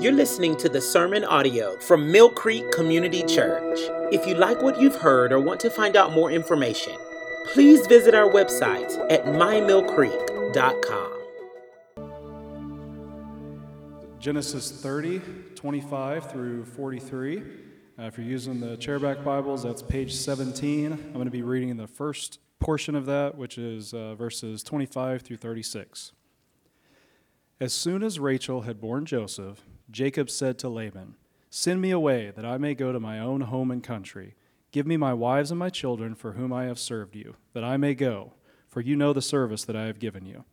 You're listening to the sermon audio from Mill Creek Community Church. If you like what you've heard or want to find out more information, please visit our website at mymillcreek.com. Genesis 30, 25 through 43. Uh, if you're using the chairback Bibles, that's page 17. I'm going to be reading the first portion of that, which is uh, verses 25 through 36. As soon as Rachel had borne Joseph, Jacob said to Laban, Send me away, that I may go to my own home and country. Give me my wives and my children, for whom I have served you, that I may go, for you know the service that I have given you.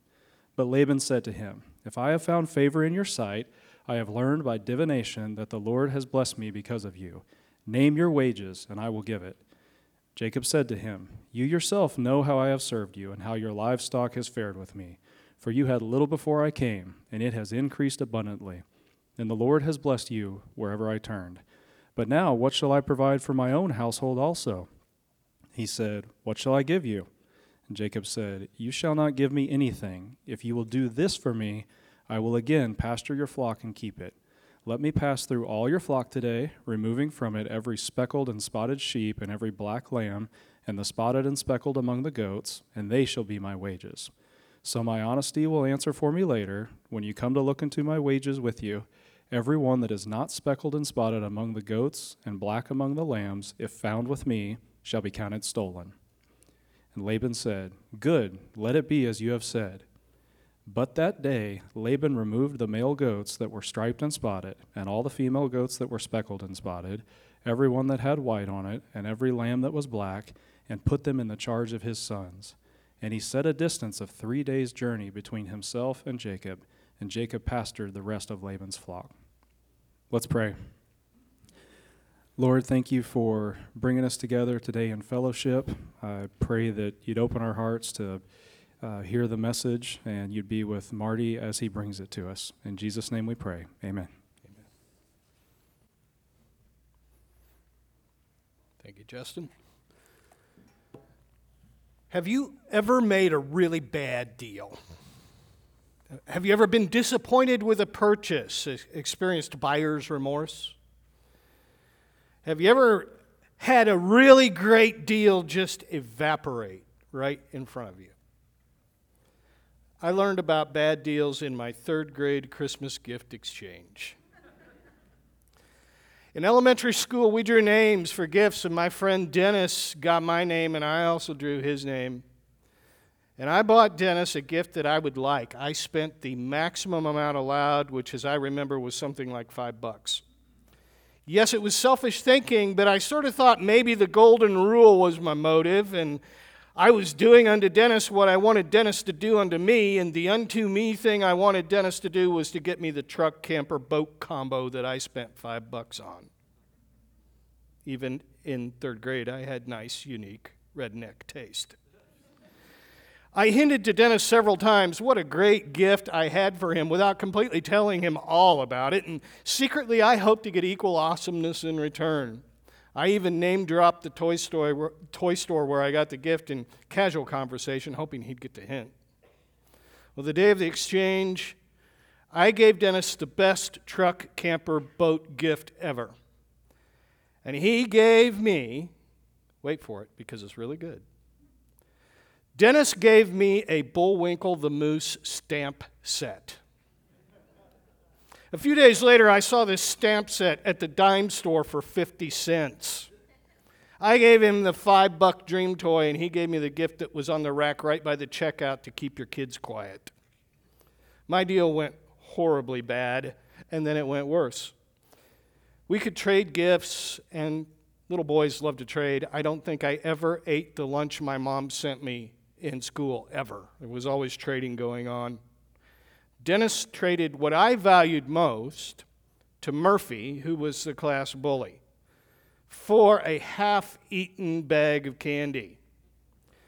But Laban said to him, If I have found favor in your sight, I have learned by divination that the Lord has blessed me because of you. Name your wages, and I will give it. Jacob said to him, You yourself know how I have served you, and how your livestock has fared with me. For you had little before I came, and it has increased abundantly. And the Lord has blessed you wherever I turned. But now, what shall I provide for my own household also? He said, What shall I give you? And Jacob said, You shall not give me anything. If you will do this for me, I will again pasture your flock and keep it. Let me pass through all your flock today, removing from it every speckled and spotted sheep and every black lamb, and the spotted and speckled among the goats, and they shall be my wages. So my honesty will answer for me later, when you come to look into my wages with you. Every one that is not speckled and spotted among the goats and black among the lambs, if found with me, shall be counted stolen. And Laban said, Good, let it be as you have said. But that day Laban removed the male goats that were striped and spotted, and all the female goats that were speckled and spotted, every one that had white on it, and every lamb that was black, and put them in the charge of his sons. And he set a distance of three days' journey between himself and Jacob, and Jacob pastured the rest of Laban's flock. Let's pray. Lord, thank you for bringing us together today in fellowship. I pray that you'd open our hearts to uh, hear the message, and you'd be with Marty as he brings it to us. In Jesus' name we pray. Amen. Amen. Thank you, Justin. Have you ever made a really bad deal? Have you ever been disappointed with a purchase, experienced buyer's remorse? Have you ever had a really great deal just evaporate right in front of you? I learned about bad deals in my third grade Christmas gift exchange. In elementary school, we drew names for gifts, and my friend Dennis got my name, and I also drew his name. And I bought Dennis a gift that I would like. I spent the maximum amount allowed, which, as I remember, was something like five bucks. Yes, it was selfish thinking, but I sort of thought maybe the golden rule was my motive, and I was doing unto Dennis what I wanted Dennis to do unto me, and the unto me thing I wanted Dennis to do was to get me the truck camper boat combo that I spent five bucks on. Even in third grade, I had nice, unique redneck taste. I hinted to Dennis several times what a great gift I had for him without completely telling him all about it, and secretly I hoped to get equal awesomeness in return. I even name dropped the toy store, toy store where I got the gift in casual conversation, hoping he'd get the hint. Well, the day of the exchange, I gave Dennis the best truck, camper, boat gift ever. And he gave me, wait for it because it's really good. Dennis gave me a Bullwinkle the Moose stamp set. A few days later, I saw this stamp set at the dime store for 50 cents. I gave him the five buck dream toy, and he gave me the gift that was on the rack right by the checkout to keep your kids quiet. My deal went horribly bad, and then it went worse. We could trade gifts, and little boys love to trade. I don't think I ever ate the lunch my mom sent me in school, ever. There was always trading going on. Dennis traded what I valued most to Murphy, who was the class bully, for a half eaten bag of candy.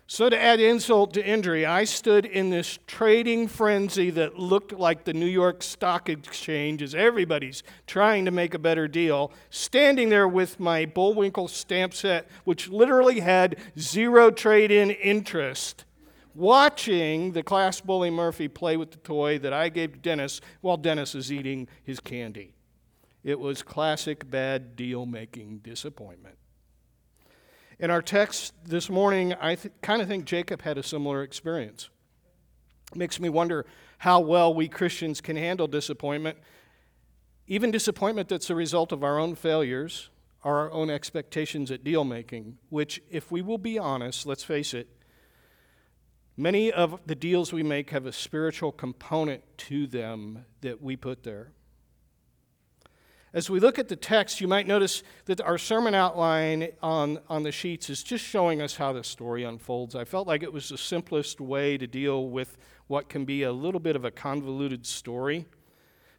So, to add insult to injury, I stood in this trading frenzy that looked like the New York Stock Exchange as everybody's trying to make a better deal, standing there with my Bullwinkle stamp set, which literally had zero trade in interest watching the class bully Murphy play with the toy that I gave to Dennis while Dennis is eating his candy. It was classic bad deal making disappointment. In our text this morning, I th- kind of think Jacob had a similar experience. It makes me wonder how well we Christians can handle disappointment, even disappointment that's a result of our own failures our own expectations at deal making, which, if we will be honest, let's face it, many of the deals we make have a spiritual component to them that we put there. As we look at the text, you might notice that our sermon outline on, on the sheets is just showing us how the story unfolds. I felt like it was the simplest way to deal with what can be a little bit of a convoluted story.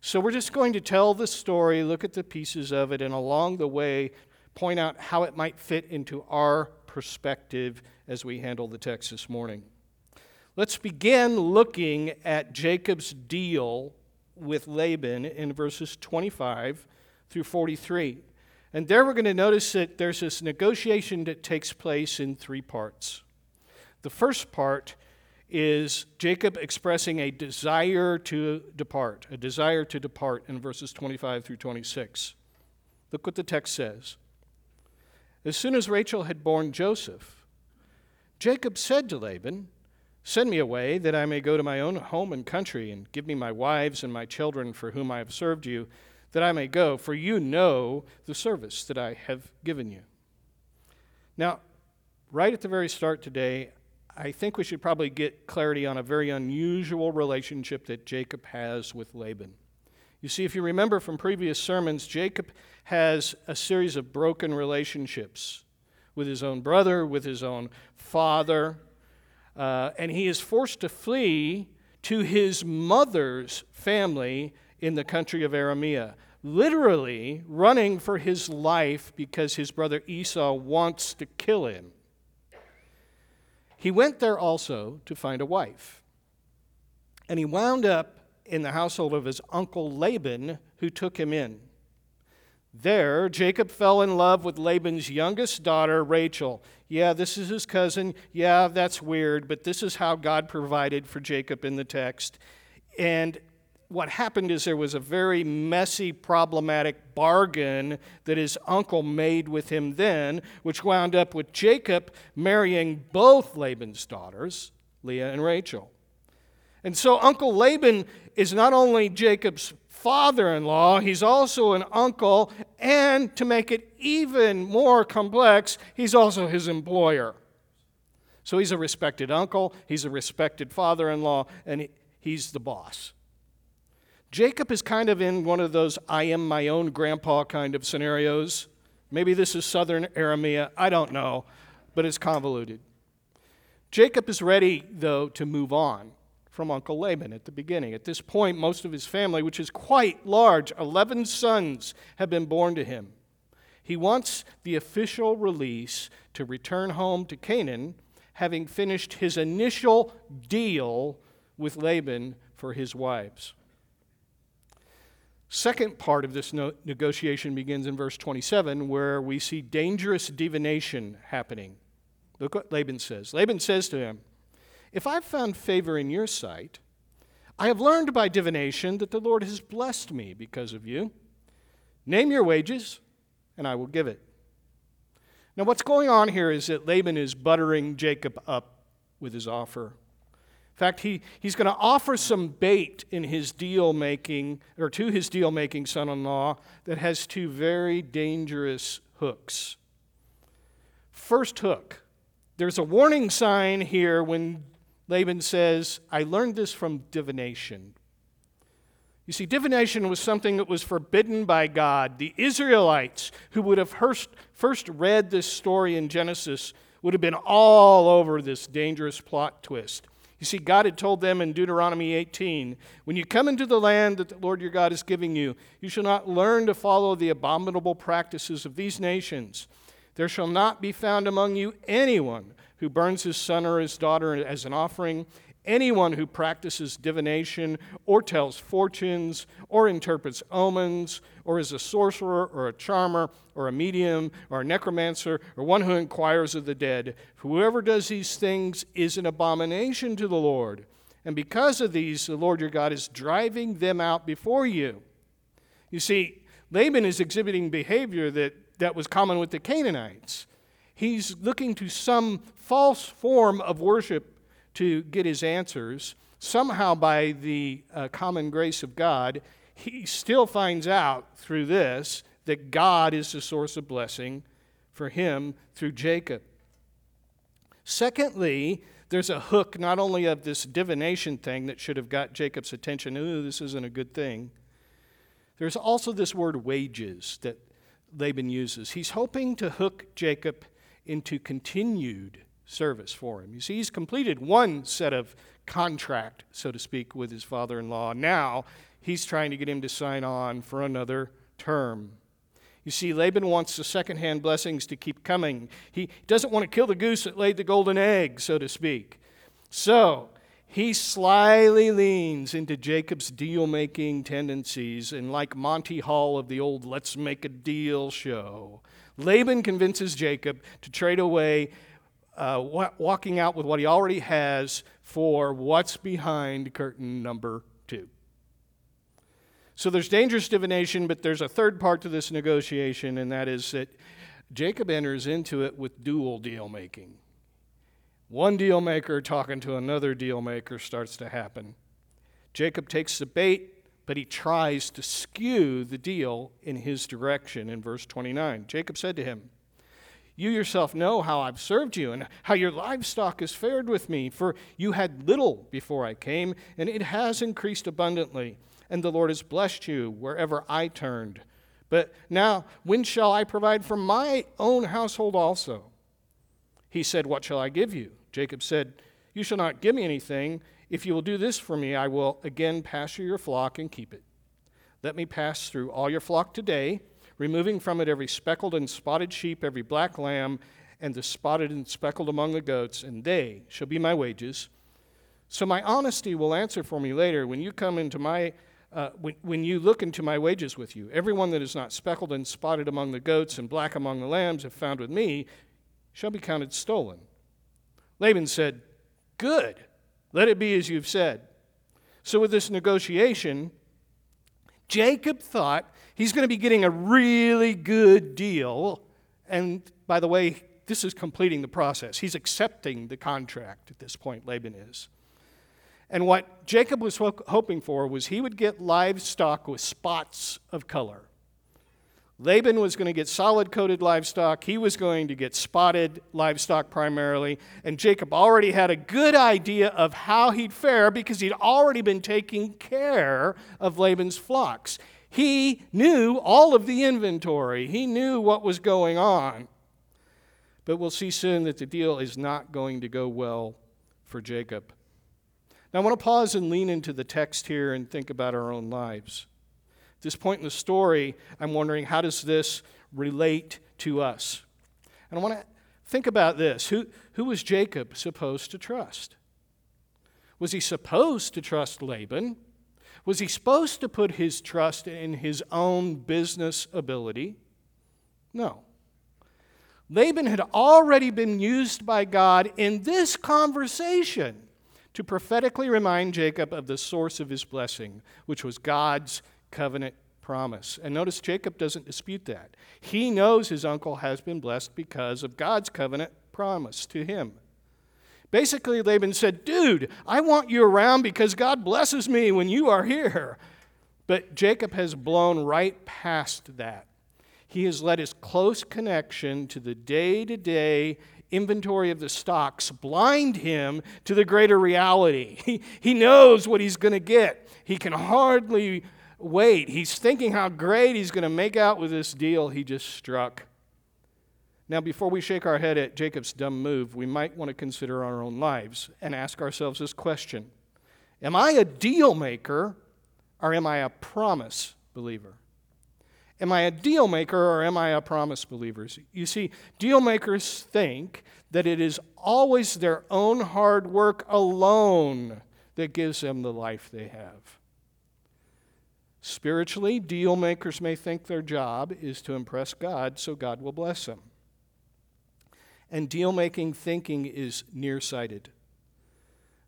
So we're just going to tell the story, look at the pieces of it, and along the way, point out how it might fit into our perspective as we handle the text this morning. Let's begin looking at Jacob's deal with Laban in verses 25 through 43. And there we're going to notice that there's this negotiation that takes place in three parts. The first part is Jacob expressing a desire to depart, a desire to depart in verses 25 through 26. Look what the text says. As soon as Rachel had borne Joseph, Jacob said to Laban, Send me away that I may go to my own home and country, and give me my wives and my children for whom I have served you that I may go, for you know the service that I have given you. Now, right at the very start today, I think we should probably get clarity on a very unusual relationship that Jacob has with Laban. You see, if you remember from previous sermons, Jacob has a series of broken relationships with his own brother, with his own father, uh, and he is forced to flee to his mother's family in the country of Aramea literally running for his life because his brother Esau wants to kill him. He went there also to find a wife. And he wound up in the household of his uncle Laban, who took him in. There, Jacob fell in love with Laban's youngest daughter, Rachel. Yeah, this is his cousin. Yeah, that's weird, but this is how God provided for Jacob in the text. And what happened is there was a very messy, problematic bargain that his uncle made with him then, which wound up with Jacob marrying both Laban's daughters, Leah and Rachel. And so Uncle Laban is not only Jacob's father in law, he's also an uncle, and to make it even more complex, he's also his employer. So he's a respected uncle, he's a respected father in law, and he's the boss. Jacob is kind of in one of those I am my own grandpa kind of scenarios. Maybe this is southern Aramea, I don't know, but it's convoluted. Jacob is ready, though, to move on from Uncle Laban at the beginning. At this point, most of his family, which is quite large, 11 sons, have been born to him. He wants the official release to return home to Canaan, having finished his initial deal with Laban for his wives. Second part of this no- negotiation begins in verse 27, where we see dangerous divination happening. Look what Laban says. Laban says to him, If I've found favor in your sight, I have learned by divination that the Lord has blessed me because of you. Name your wages, and I will give it. Now, what's going on here is that Laban is buttering Jacob up with his offer. In fact, he, he's going to offer some bait in his deal making, or to his deal making son in law, that has two very dangerous hooks. First hook there's a warning sign here when Laban says, I learned this from divination. You see, divination was something that was forbidden by God. The Israelites, who would have first, first read this story in Genesis, would have been all over this dangerous plot twist. You see, God had told them in Deuteronomy 18 when you come into the land that the Lord your God is giving you, you shall not learn to follow the abominable practices of these nations. There shall not be found among you anyone who burns his son or his daughter as an offering, anyone who practices divination or tells fortunes or interprets omens or is a sorcerer or a charmer or a medium or a necromancer or one who inquires of the dead. Whoever does these things is an abomination to the Lord. And because of these, the Lord your God is driving them out before you. You see, Laban is exhibiting behavior that, that was common with the Canaanites. He's looking to some false form of worship to get his answers. Somehow, by the uh, common grace of God, he still finds out through this that God is the source of blessing for him through Jacob. Secondly, there's a hook not only of this divination thing that should have got Jacob's attention, ooh, this isn't a good thing. There's also this word wages that Laban uses. He's hoping to hook Jacob into continued service for him. You see, he's completed one set of contract, so to speak, with his father in law. Now he's trying to get him to sign on for another term. You see, Laban wants the secondhand blessings to keep coming. He doesn't want to kill the goose that laid the golden egg, so to speak. So, he slyly leans into Jacob's deal making tendencies, and like Monty Hall of the old Let's Make a Deal show, Laban convinces Jacob to trade away uh, walking out with what he already has for what's behind curtain number two. So there's dangerous divination, but there's a third part to this negotiation, and that is that Jacob enters into it with dual deal making. One deal maker talking to another deal maker starts to happen. Jacob takes the bait, but he tries to skew the deal in his direction in verse 29. Jacob said to him, You yourself know how I've served you and how your livestock has fared with me, for you had little before I came, and it has increased abundantly and the Lord has blessed you wherever I turned. But now, when shall I provide for my own household also? He said, What shall I give you? Jacob said, You shall not give me anything. If you will do this for me, I will again pasture your flock and keep it. Let me pass through all your flock today, removing from it every speckled and spotted sheep, every black lamb, and the spotted and speckled among the goats, and they shall be my wages. So my honesty will answer for me later when you come into my uh, when, when you look into my wages with you, everyone that is not speckled and spotted among the goats and black among the lambs, if found with me, shall be counted stolen. Laban said, Good, let it be as you've said. So, with this negotiation, Jacob thought he's going to be getting a really good deal. And by the way, this is completing the process. He's accepting the contract at this point, Laban is. And what Jacob was hoping for was he would get livestock with spots of color. Laban was going to get solid coated livestock. He was going to get spotted livestock primarily. And Jacob already had a good idea of how he'd fare because he'd already been taking care of Laban's flocks. He knew all of the inventory, he knew what was going on. But we'll see soon that the deal is not going to go well for Jacob. Now, I want to pause and lean into the text here and think about our own lives. At this point in the story, I'm wondering how does this relate to us? And I want to think about this. Who, who was Jacob supposed to trust? Was he supposed to trust Laban? Was he supposed to put his trust in his own business ability? No. Laban had already been used by God in this conversation to prophetically remind Jacob of the source of his blessing, which was God's covenant promise. And notice Jacob doesn't dispute that. He knows his uncle has been blessed because of God's covenant promise to him. Basically, Laban said, Dude, I want you around because God blesses me when you are here. But Jacob has blown right past that. He has let his close connection to the day to day inventory of the stocks blind him to the greater reality. He, he knows what he's going to get. He can hardly wait. He's thinking how great he's going to make out with this deal he just struck. Now, before we shake our head at Jacob's dumb move, we might want to consider our own lives and ask ourselves this question Am I a deal maker or am I a promise believer? Am I a deal maker or am I a promise believer? You see, deal makers think that it is always their own hard work alone that gives them the life they have. Spiritually, deal makers may think their job is to impress God so God will bless them. And deal making thinking is nearsighted.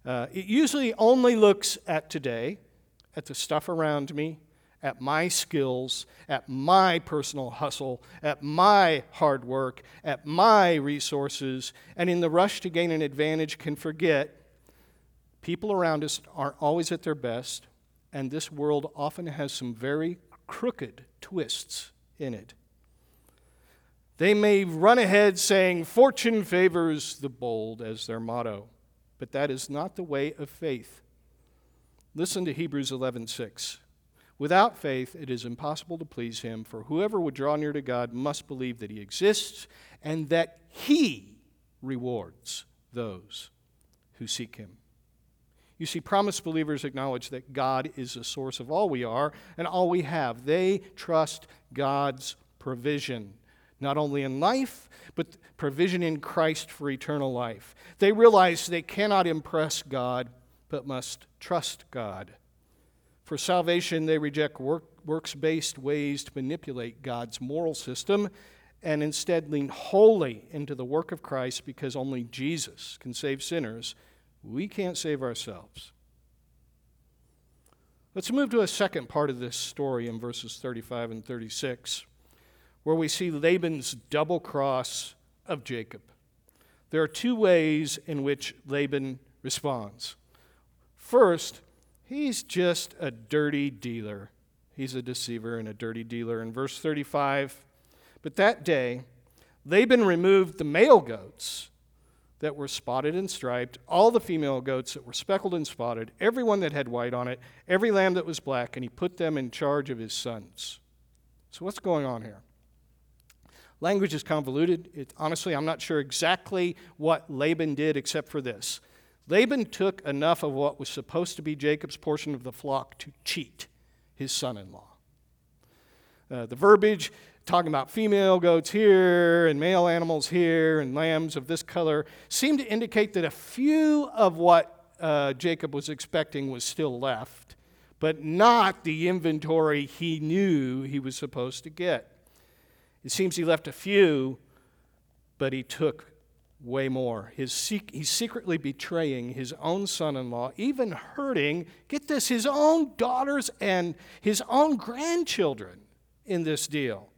Uh, it usually only looks at today, at the stuff around me, at my skills, at my personal hustle, at my hard work, at my resources, and in the rush to gain an advantage can forget people around us aren't always at their best, and this world often has some very crooked twists in it. They may run ahead saying, Fortune favors the bold as their motto, but that is not the way of faith. Listen to Hebrews 11:6. Without faith, it is impossible to please him, for whoever would draw near to God must believe that he exists and that he rewards those who seek him. You see, promised believers acknowledge that God is the source of all we are and all we have. They trust God's provision, not only in life, but provision in Christ for eternal life. They realize they cannot impress God, but must trust God. For salvation, they reject work, works based ways to manipulate God's moral system and instead lean wholly into the work of Christ because only Jesus can save sinners we can't save ourselves. Let's move to a second part of this story in verses 35 and 36, where we see Laban's double cross of Jacob. There are two ways in which Laban responds. First, he's just a dirty dealer. He's a deceiver and a dirty dealer. In verse 35, but that day, Laban removed the male goats that were spotted and striped, all the female goats that were speckled and spotted, every one that had white on it, every lamb that was black, and he put them in charge of his sons. So, what's going on here? Language is convoluted. It, honestly, I'm not sure exactly what Laban did except for this. Laban took enough of what was supposed to be Jacob's portion of the flock to cheat his son in law. Uh, the verbiage talking about female goats here and male animals here and lambs of this color seemed to indicate that a few of what uh, Jacob was expecting was still left, but not the inventory he knew he was supposed to get. It seems he left a few, but he took way more. His, he's secretly betraying his own son in law, even hurting, get this, his own daughters and his own grandchildren in this deal.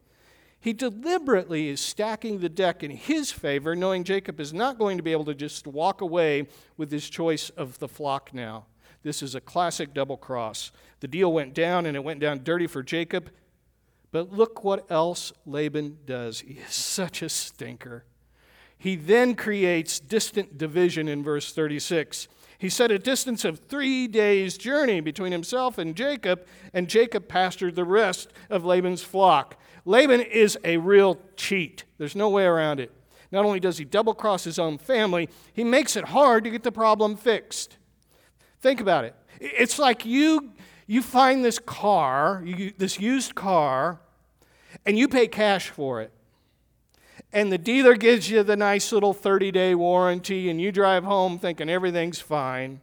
He deliberately is stacking the deck in his favor, knowing Jacob is not going to be able to just walk away with his choice of the flock now. This is a classic double cross. The deal went down, and it went down dirty for Jacob. But look what else Laban does. He is such a stinker. He then creates distant division in verse 36. He set a distance of three days' journey between himself and Jacob, and Jacob pastured the rest of Laban's flock. Laban is a real cheat. There's no way around it. Not only does he double cross his own family, he makes it hard to get the problem fixed. Think about it. It's like you, you find this car, you, this used car, and you pay cash for it. And the dealer gives you the nice little 30 day warranty, and you drive home thinking everything's fine.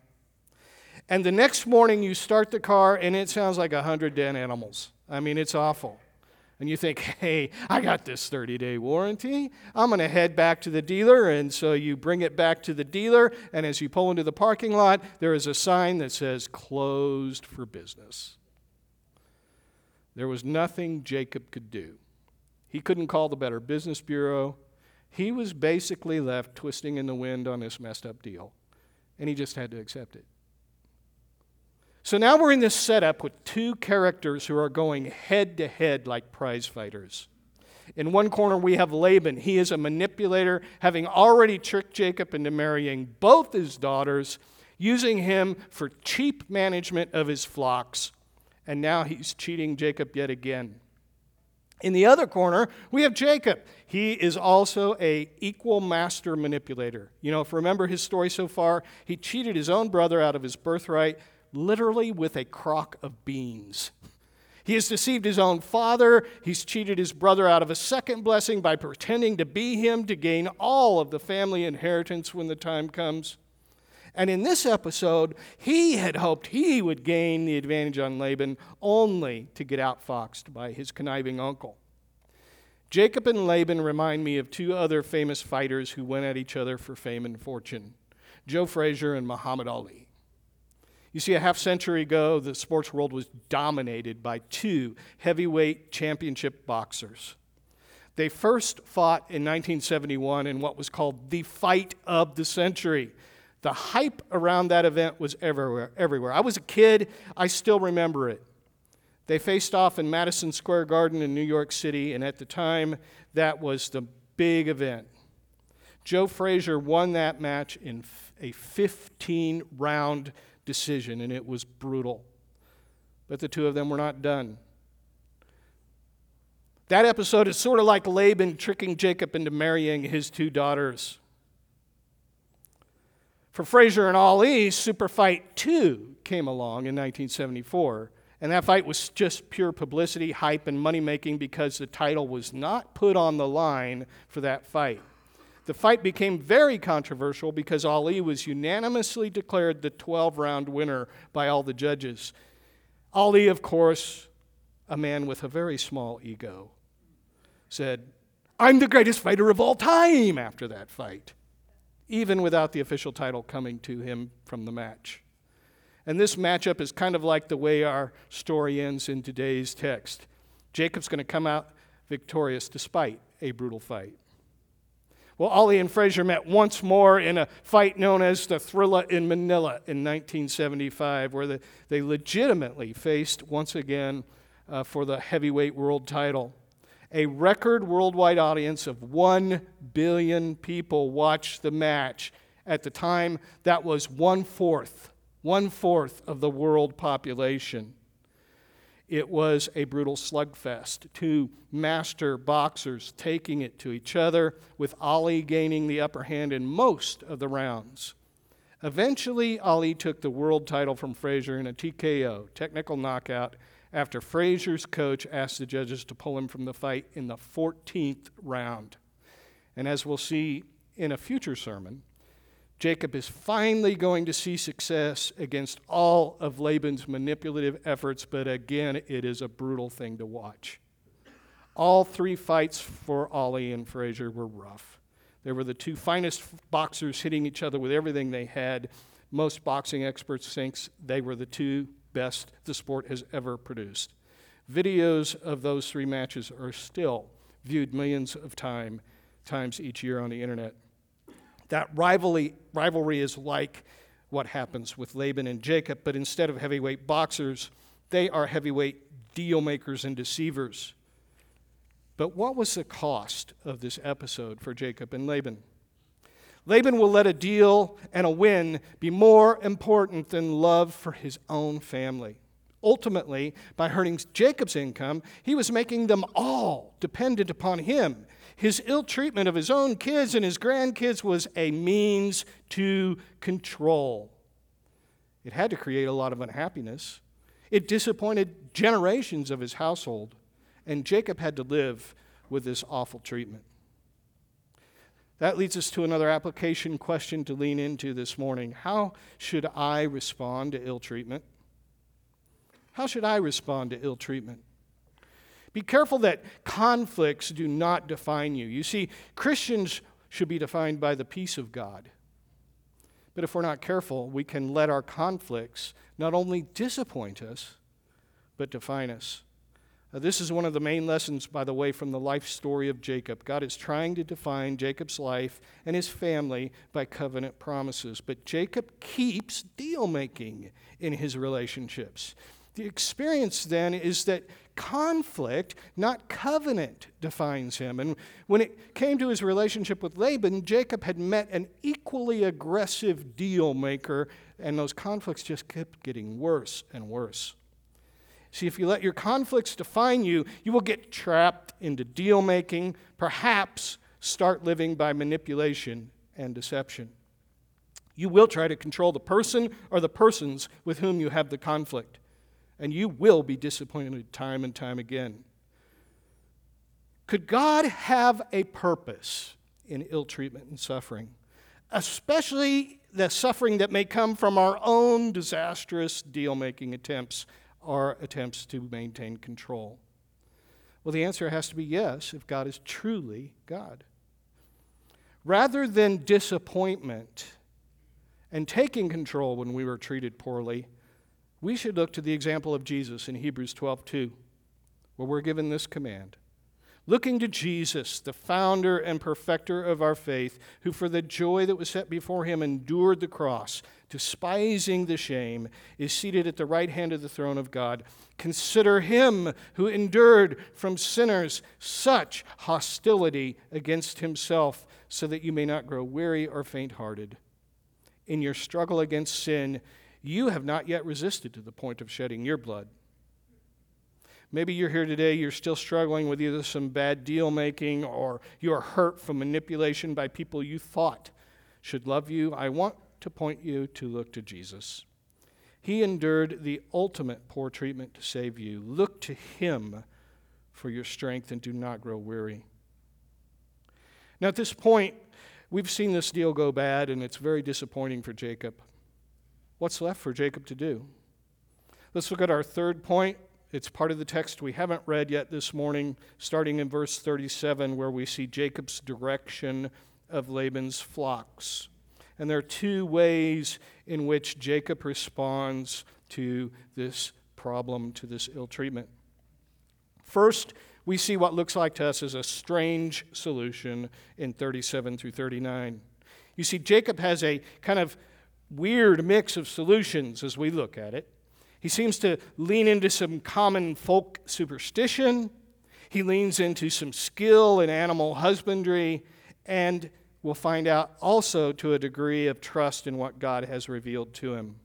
And the next morning you start the car, and it sounds like a 100 dead animals. I mean, it's awful and you think, hey, I got this 30 day warranty. I'm going to head back to the dealer. And so you bring it back to the dealer, and as you pull into the parking lot, there is a sign that says closed for business. There was nothing Jacob could do. He couldn't call the Better Business Bureau. He was basically left twisting in the wind on this messed up deal, and he just had to accept it. So now we're in this setup with two characters who are going head to head like prize fighters. In one corner, we have Laban. He is a manipulator, having already tricked Jacob into marrying both his daughters, using him for cheap management of his flocks. And now he's cheating Jacob yet again. In the other corner, we have Jacob. He is also a equal master manipulator. You know, if you remember his story so far, he cheated his own brother out of his birthright literally with a crock of beans. He has deceived his own father. He's cheated his brother out of a second blessing by pretending to be him to gain all of the family inheritance when the time comes. And in this episode, he had hoped he would gain the advantage on Laban only to get outfoxed by his conniving uncle. Jacob and Laban remind me of two other famous fighters who went at each other for fame and fortune Joe Frazier and Muhammad Ali. You see, a half century ago, the sports world was dominated by two heavyweight championship boxers. They first fought in 1971 in what was called the fight of the century. The hype around that event was everywhere. everywhere. I was a kid, I still remember it. They faced off in Madison Square Garden in New York City, and at the time, that was the big event. Joe Frazier won that match in a 15 round decision, and it was brutal. But the two of them were not done. That episode is sort of like Laban tricking Jacob into marrying his two daughters. For Frazier and Ali, Super Fight 2 came along in 1974. And that fight was just pure publicity, hype, and money making because the title was not put on the line for that fight. The fight became very controversial because Ali was unanimously declared the 12 round winner by all the judges. Ali, of course, a man with a very small ego, said, I'm the greatest fighter of all time after that fight, even without the official title coming to him from the match. And this matchup is kind of like the way our story ends in today's text. Jacob's going to come out victorious despite a brutal fight. Well, Ali and Frazier met once more in a fight known as the Thrilla in Manila in 1975, where the, they legitimately faced once again uh, for the heavyweight world title. A record worldwide audience of 1 billion people watched the match. At the time, that was one fourth one fourth of the world population. It was a brutal slugfest. Two master boxers taking it to each other, with Ali gaining the upper hand in most of the rounds. Eventually, Ali took the world title from Frazier in a TKO, technical knockout, after Frazier's coach asked the judges to pull him from the fight in the 14th round. And as we'll see in a future sermon, Jacob is finally going to see success against all of Laban's manipulative efforts, but again, it is a brutal thing to watch. All three fights for Ali and Frazier were rough. They were the two finest boxers hitting each other with everything they had. Most boxing experts think they were the two best the sport has ever produced. Videos of those three matches are still viewed millions of time, times each year on the internet. That rivalry, rivalry is like what happens with Laban and Jacob, but instead of heavyweight boxers, they are heavyweight deal makers and deceivers. But what was the cost of this episode for Jacob and Laban? Laban will let a deal and a win be more important than love for his own family. Ultimately, by hurting Jacob's income, he was making them all dependent upon him his ill treatment of his own kids and his grandkids was a means to control. It had to create a lot of unhappiness. It disappointed generations of his household, and Jacob had to live with this awful treatment. That leads us to another application question to lean into this morning. How should I respond to ill treatment? How should I respond to ill treatment? Be careful that conflicts do not define you. You see, Christians should be defined by the peace of God. But if we're not careful, we can let our conflicts not only disappoint us, but define us. Uh, this is one of the main lessons, by the way, from the life story of Jacob. God is trying to define Jacob's life and his family by covenant promises. But Jacob keeps deal making in his relationships. The experience then is that conflict, not covenant, defines him. And when it came to his relationship with Laban, Jacob had met an equally aggressive deal maker, and those conflicts just kept getting worse and worse. See, if you let your conflicts define you, you will get trapped into deal making, perhaps start living by manipulation and deception. You will try to control the person or the persons with whom you have the conflict and you will be disappointed time and time again. Could God have a purpose in ill treatment and suffering, especially the suffering that may come from our own disastrous deal making attempts our attempts to maintain control? Well, the answer has to be yes if God is truly God. Rather than disappointment and taking control when we were treated poorly, we should look to the example of Jesus in Hebrews 12 2, where we're given this command. Looking to Jesus, the founder and perfecter of our faith, who for the joy that was set before him endured the cross, despising the shame, is seated at the right hand of the throne of God. Consider him who endured from sinners such hostility against himself, so that you may not grow weary or faint hearted. In your struggle against sin, you have not yet resisted to the point of shedding your blood. Maybe you're here today, you're still struggling with either some bad deal making or you're hurt from manipulation by people you thought should love you. I want to point you to look to Jesus. He endured the ultimate poor treatment to save you. Look to Him for your strength and do not grow weary. Now, at this point, we've seen this deal go bad and it's very disappointing for Jacob. What's left for Jacob to do? Let's look at our third point it's part of the text we haven't read yet this morning, starting in verse 37, where we see Jacob's direction of Laban's flocks. And there are two ways in which Jacob responds to this problem, to this ill treatment. First, we see what looks like to us as a strange solution in 37 through 39. You see, Jacob has a kind of weird mix of solutions as we look at it. He seems to lean into some common folk superstition. He leans into some skill in animal husbandry, and we'll find out also to a degree of trust in what God has revealed to him.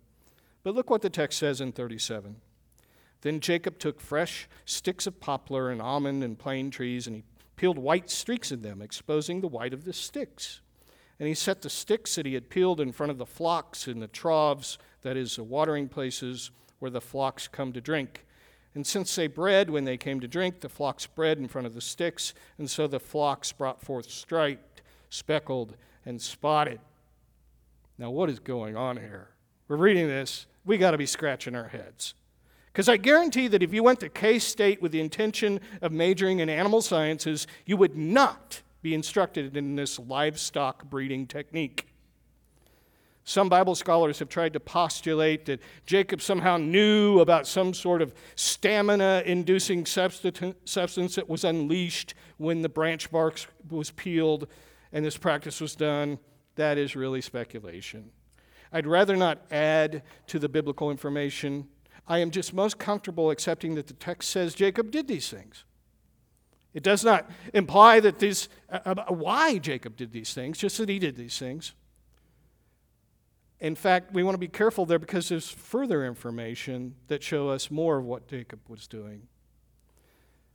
But look what the text says in 37. Then Jacob took fresh sticks of poplar and almond and plane trees, and he peeled white streaks in them, exposing the white of the sticks. And he set the sticks that he had peeled in front of the flocks in the troughs, that is, the watering places, where the flocks come to drink. And since they bred when they came to drink, the flocks bred in front of the sticks, and so the flocks brought forth striped, speckled, and spotted. Now, what is going on here? We're reading this, we got to be scratching our heads. Because I guarantee that if you went to K State with the intention of majoring in animal sciences, you would not be instructed in this livestock breeding technique. Some Bible scholars have tried to postulate that Jacob somehow knew about some sort of stamina inducing substance that was unleashed when the branch bark was peeled and this practice was done. That is really speculation. I'd rather not add to the biblical information. I am just most comfortable accepting that the text says Jacob did these things. It does not imply that these, uh, uh why Jacob did these things, just that he did these things. In fact, we want to be careful there because there's further information that show us more of what Jacob was doing.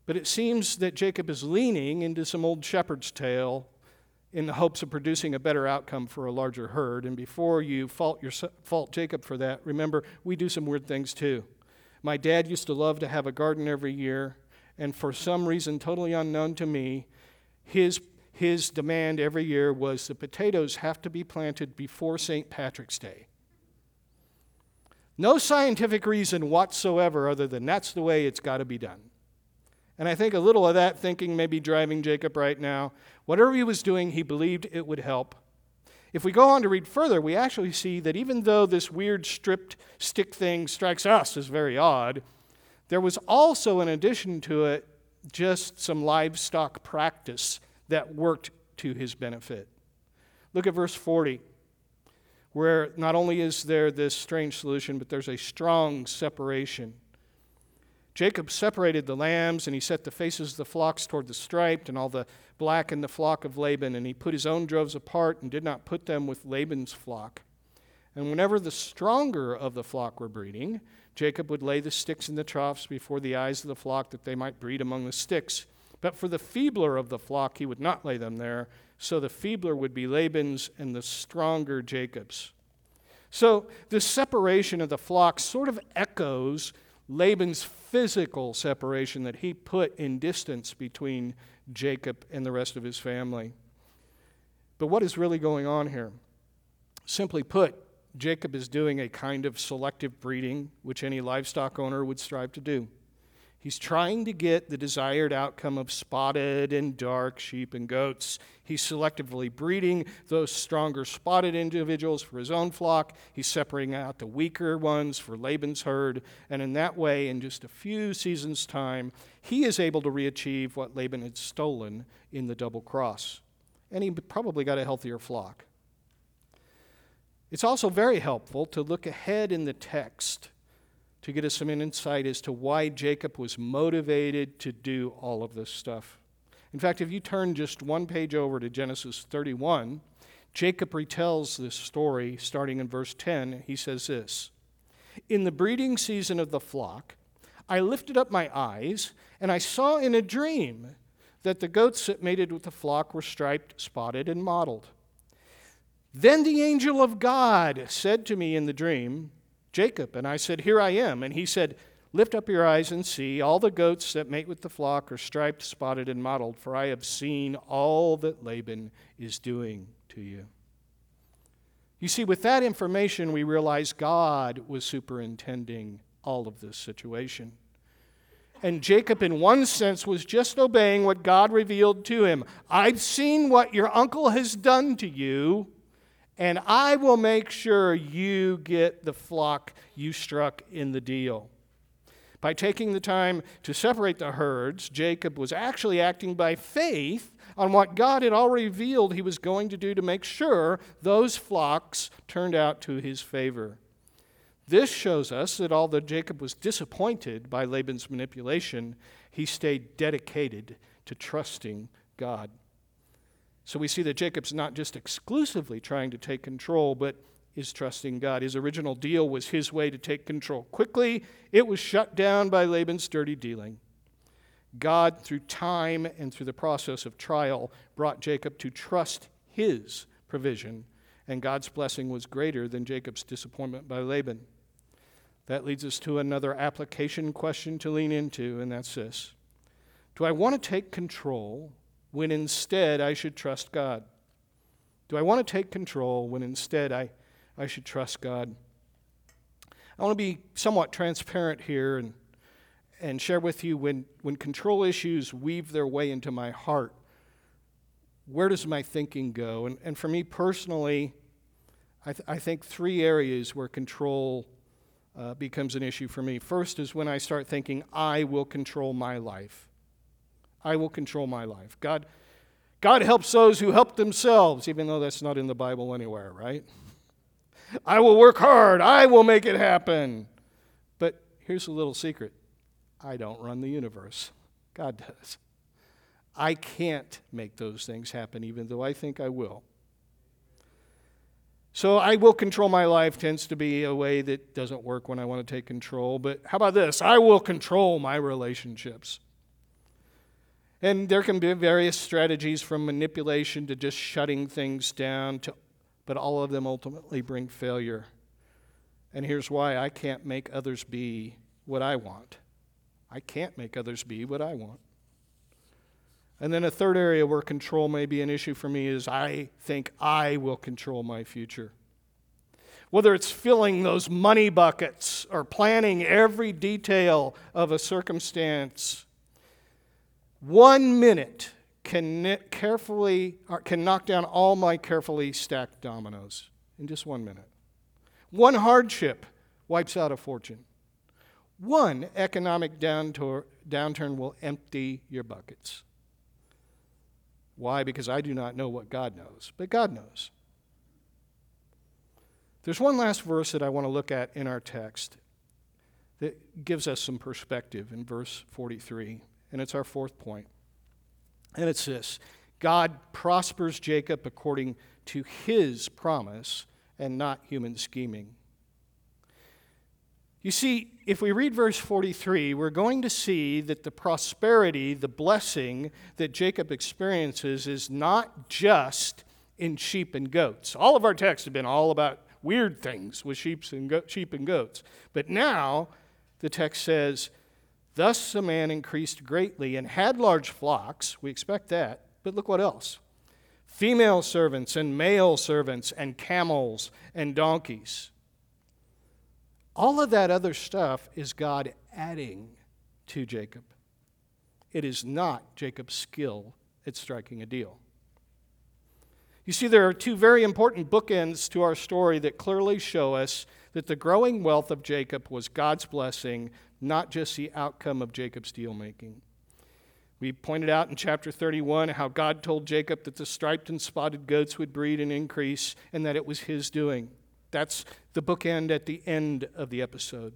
But it seems that Jacob is leaning into some old shepherd's tale in the hopes of producing a better outcome for a larger herd. And before you fault, your, fault Jacob for that, remember, we do some weird things too. My dad used to love to have a garden every year, and for some reason totally unknown to me, his his demand every year was the potatoes have to be planted before St. Patrick's Day. No scientific reason whatsoever other than that's the way it's got to be done. And I think a little of that thinking may be driving Jacob right now. Whatever he was doing, he believed it would help. If we go on to read further, we actually see that even though this weird stripped stick thing strikes us as very odd, there was also, in addition to it, just some livestock practice that worked to his benefit. Look at verse 40, where not only is there this strange solution, but there's a strong separation. Jacob separated the lambs, and he set the faces of the flocks toward the striped, and all the black in the flock of Laban, and he put his own droves apart and did not put them with Laban's flock. And whenever the stronger of the flock were breeding, Jacob would lay the sticks in the troughs before the eyes of the flock that they might breed among the sticks. But for the feebler of the flock, he would not lay them there. So the feebler would be Laban's and the stronger Jacob's. So the separation of the flock sort of echoes Laban's physical separation that he put in distance between Jacob and the rest of his family. But what is really going on here? Simply put, Jacob is doing a kind of selective breeding which any livestock owner would strive to do. He's trying to get the desired outcome of spotted and dark sheep and goats. He's selectively breeding those stronger spotted individuals for his own flock. He's separating out the weaker ones for Laban's herd. And in that way, in just a few seasons' time, he is able to reachieve what Laban had stolen in the double cross. And he probably got a healthier flock. It's also very helpful to look ahead in the text to get us some insight as to why Jacob was motivated to do all of this stuff. In fact, if you turn just one page over to Genesis 31, Jacob retells this story starting in verse 10. He says this In the breeding season of the flock, I lifted up my eyes, and I saw in a dream that the goats that mated with the flock were striped, spotted, and mottled. Then the angel of God said to me in the dream, Jacob. And I said, Here I am. And he said, Lift up your eyes and see. All the goats that mate with the flock are striped, spotted, and mottled, for I have seen all that Laban is doing to you. You see, with that information, we realize God was superintending all of this situation. And Jacob, in one sense, was just obeying what God revealed to him. I've seen what your uncle has done to you and I will make sure you get the flock you struck in the deal. By taking the time to separate the herds, Jacob was actually acting by faith on what God had already revealed he was going to do to make sure those flocks turned out to his favor. This shows us that although Jacob was disappointed by Laban's manipulation, he stayed dedicated to trusting God. So we see that Jacob's not just exclusively trying to take control, but is trusting God. His original deal was his way to take control quickly, it was shut down by Laban's dirty dealing. God, through time and through the process of trial, brought Jacob to trust his provision, and God's blessing was greater than Jacob's disappointment by Laban. That leads us to another application question to lean into, and that's this Do I want to take control when instead I should trust God? Do I want to take control when instead I, I should trust God? I want to be somewhat transparent here and, and share with you when, when control issues weave their way into my heart, where does my thinking go? And, and for me personally, I, th- I think three areas where control uh, becomes an issue for me. First is when I start thinking, I will control my life. I will control my life. God, God helps those who help themselves, even though that's not in the Bible anywhere, right? I will work hard. I will make it happen. But here's a little secret I don't run the universe, God does. I can't make those things happen, even though I think I will. So I will control my life tends to be a way that doesn't work when I want to take control. But how about this? I will control my relationships. And there can be various strategies from manipulation to just shutting things down, to, but all of them ultimately bring failure. And here's why I can't make others be what I want. I can't make others be what I want. And then a third area where control may be an issue for me is I think I will control my future. Whether it's filling those money buckets or planning every detail of a circumstance one minute can carefully uh, can knock down all my carefully stacked dominoes in just one minute. One hardship wipes out a fortune. One economic downturn will empty your buckets. Why? Because I do not know what God knows, but God knows. There's one last verse that I want to look at in our text that gives us some perspective in verse 43 and it's our fourth point. And it's this God prospers Jacob according to his promise and not human scheming. You see, if we read verse 43, we're going to see that the prosperity, the blessing that Jacob experiences is not just in sheep and goats. All of our texts have been all about weird things with sheep and, go- sheep and goats. But now the text says Thus the man increased greatly and had large flocks. We expect that. But look what else female servants and male servants and camels and donkeys. All of that other stuff is God adding to Jacob. It is not Jacob's skill at striking a deal. You see, there are two very important bookends to our story that clearly show us that the growing wealth of Jacob was God's blessing, not just the outcome of Jacob's deal making. We pointed out in chapter 31 how God told Jacob that the striped and spotted goats would breed and increase and that it was his doing. That's the bookend at the end of the episode.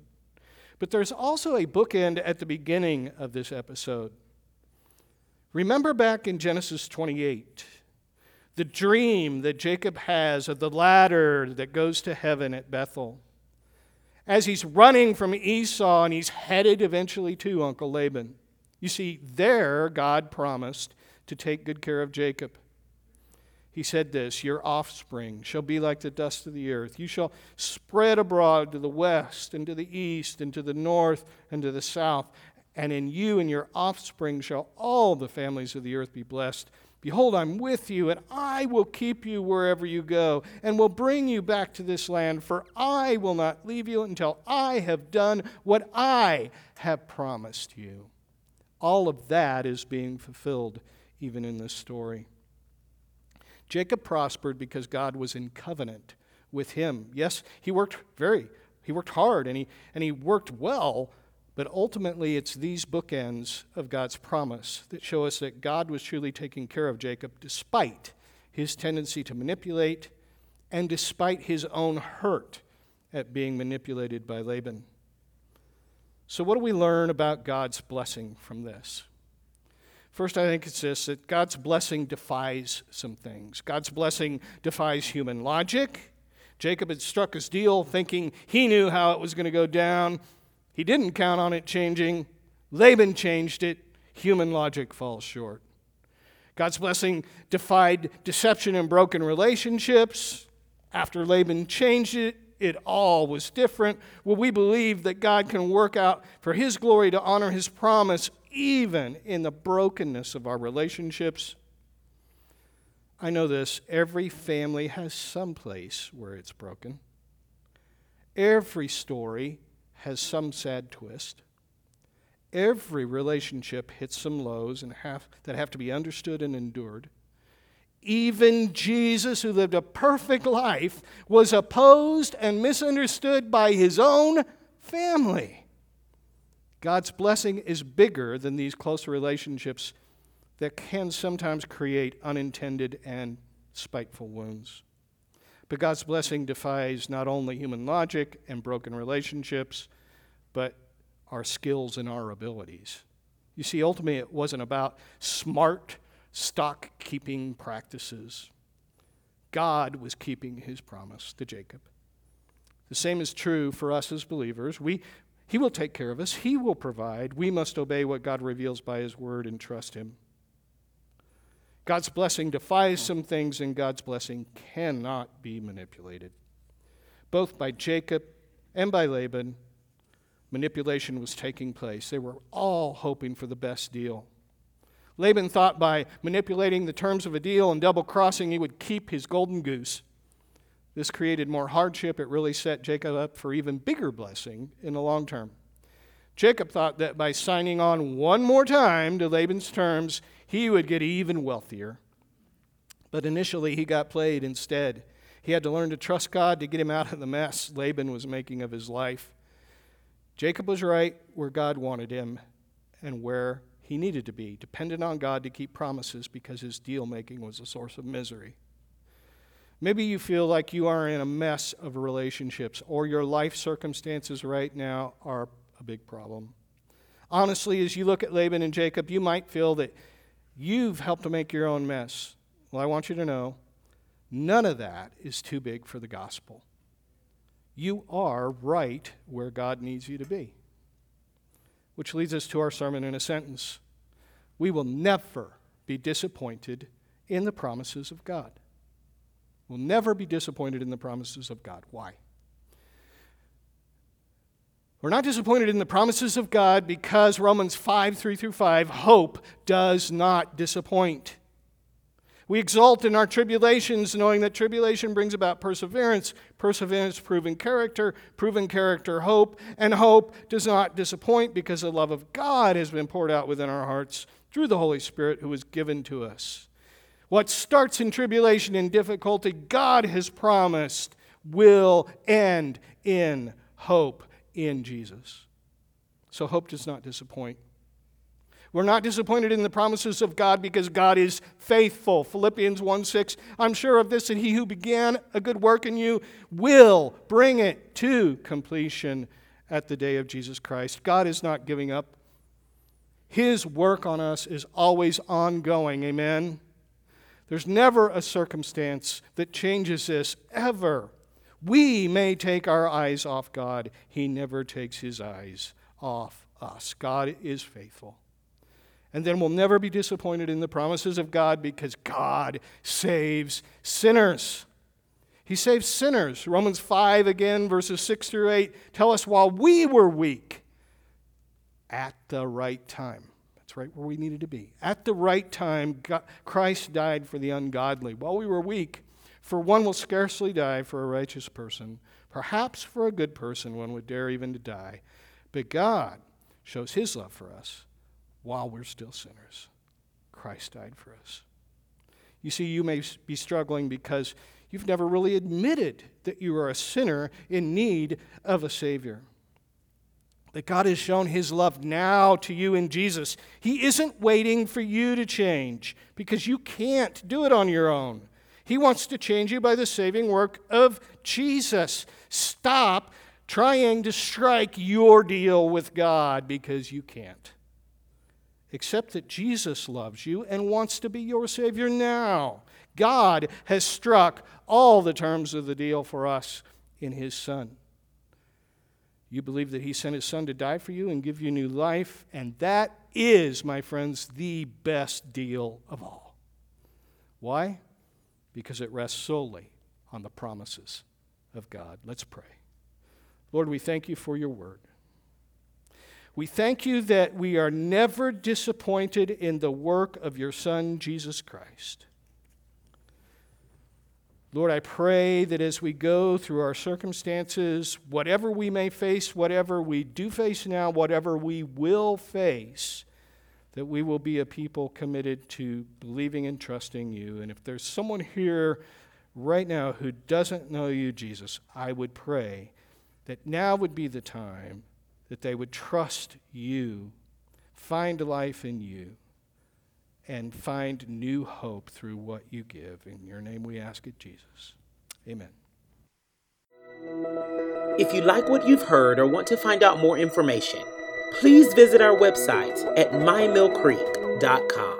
But there's also a bookend at the beginning of this episode. Remember back in Genesis 28, the dream that Jacob has of the ladder that goes to heaven at Bethel. As he's running from Esau and he's headed eventually to Uncle Laban. You see, there God promised to take good care of Jacob. He said this Your offspring shall be like the dust of the earth. You shall spread abroad to the west, and to the east, and to the north, and to the south. And in you and your offspring shall all the families of the earth be blessed. Behold, I'm with you, and I will keep you wherever you go, and will bring you back to this land, for I will not leave you until I have done what I have promised you. All of that is being fulfilled even in this story. Jacob prospered because God was in covenant with him. Yes, he worked very, he worked hard and he, and he worked well, but ultimately it's these bookends of God's promise that show us that God was truly taking care of Jacob despite his tendency to manipulate and despite his own hurt at being manipulated by Laban. So, what do we learn about God's blessing from this? First, I think it's this that God's blessing defies some things. God's blessing defies human logic. Jacob had struck his deal thinking he knew how it was going to go down. He didn't count on it changing. Laban changed it. Human logic falls short. God's blessing defied deception and broken relationships. After Laban changed it, it all was different. Well, we believe that God can work out for His glory to honor His promise even in the brokenness of our relationships. I know this every family has some place where it's broken. Every story has some sad twist. Every relationship hits some lows and have, that have to be understood and endured. Even Jesus, who lived a perfect life, was opposed and misunderstood by his own family. God's blessing is bigger than these close relationships that can sometimes create unintended and spiteful wounds. But God's blessing defies not only human logic and broken relationships, but our skills and our abilities. You see, ultimately, it wasn't about smart stock keeping practices. God was keeping his promise to Jacob. The same is true for us as believers. We, he will take care of us, He will provide. We must obey what God reveals by His word and trust Him. God's blessing defies some things, and God's blessing cannot be manipulated. Both by Jacob and by Laban, manipulation was taking place. They were all hoping for the best deal. Laban thought by manipulating the terms of a deal and double crossing, he would keep his golden goose. This created more hardship. It really set Jacob up for even bigger blessing in the long term. Jacob thought that by signing on one more time to Laban's terms, he would get even wealthier. But initially, he got played instead. He had to learn to trust God to get him out of the mess Laban was making of his life. Jacob was right where God wanted him and where he needed to be, dependent on God to keep promises because his deal making was a source of misery. Maybe you feel like you are in a mess of relationships or your life circumstances right now are a big problem. Honestly, as you look at Laban and Jacob, you might feel that you've helped to make your own mess. Well, I want you to know none of that is too big for the gospel. You are right where God needs you to be. Which leads us to our sermon in a sentence. We will never be disappointed in the promises of God. We'll never be disappointed in the promises of God. Why? We're not disappointed in the promises of God because Romans 5 3 through 5, hope does not disappoint. We exult in our tribulations, knowing that tribulation brings about perseverance, perseverance, proven character, proven character, hope, and hope does not disappoint because the love of God has been poured out within our hearts through the Holy Spirit who was given to us. What starts in tribulation and difficulty, God has promised will end in hope in Jesus. So hope does not disappoint. We're not disappointed in the promises of God because God is faithful. Philippians 1 6, I'm sure of this, that he who began a good work in you will bring it to completion at the day of Jesus Christ. God is not giving up. His work on us is always ongoing. Amen. There's never a circumstance that changes this, ever. We may take our eyes off God, He never takes His eyes off us. God is faithful. And then we'll never be disappointed in the promises of God because God saves sinners. He saves sinners. Romans 5, again, verses 6 through 8, tell us while we were weak, at the right time. That's right where we needed to be. At the right time, God, Christ died for the ungodly. While we were weak, for one will scarcely die for a righteous person. Perhaps for a good person one would dare even to die. But God shows his love for us while we're still sinners. Christ died for us. You see, you may be struggling because you've never really admitted that you are a sinner in need of a Savior. That God has shown His love now to you in Jesus. He isn't waiting for you to change because you can't do it on your own. He wants to change you by the saving work of Jesus. Stop trying to strike your deal with God because you can't. Accept that Jesus loves you and wants to be your Savior now. God has struck all the terms of the deal for us in His Son. You believe that He sent His Son to die for you and give you new life, and that is, my friends, the best deal of all. Why? Because it rests solely on the promises of God. Let's pray. Lord, we thank you for your word. We thank you that we are never disappointed in the work of your Son, Jesus Christ. Lord, I pray that as we go through our circumstances, whatever we may face, whatever we do face now, whatever we will face, that we will be a people committed to believing and trusting you. And if there's someone here right now who doesn't know you, Jesus, I would pray that now would be the time that they would trust you, find life in you, and find new hope through what you give. In your name we ask it, Jesus. Amen. If you like what you've heard or want to find out more information, please visit our website at mymillcreek.com.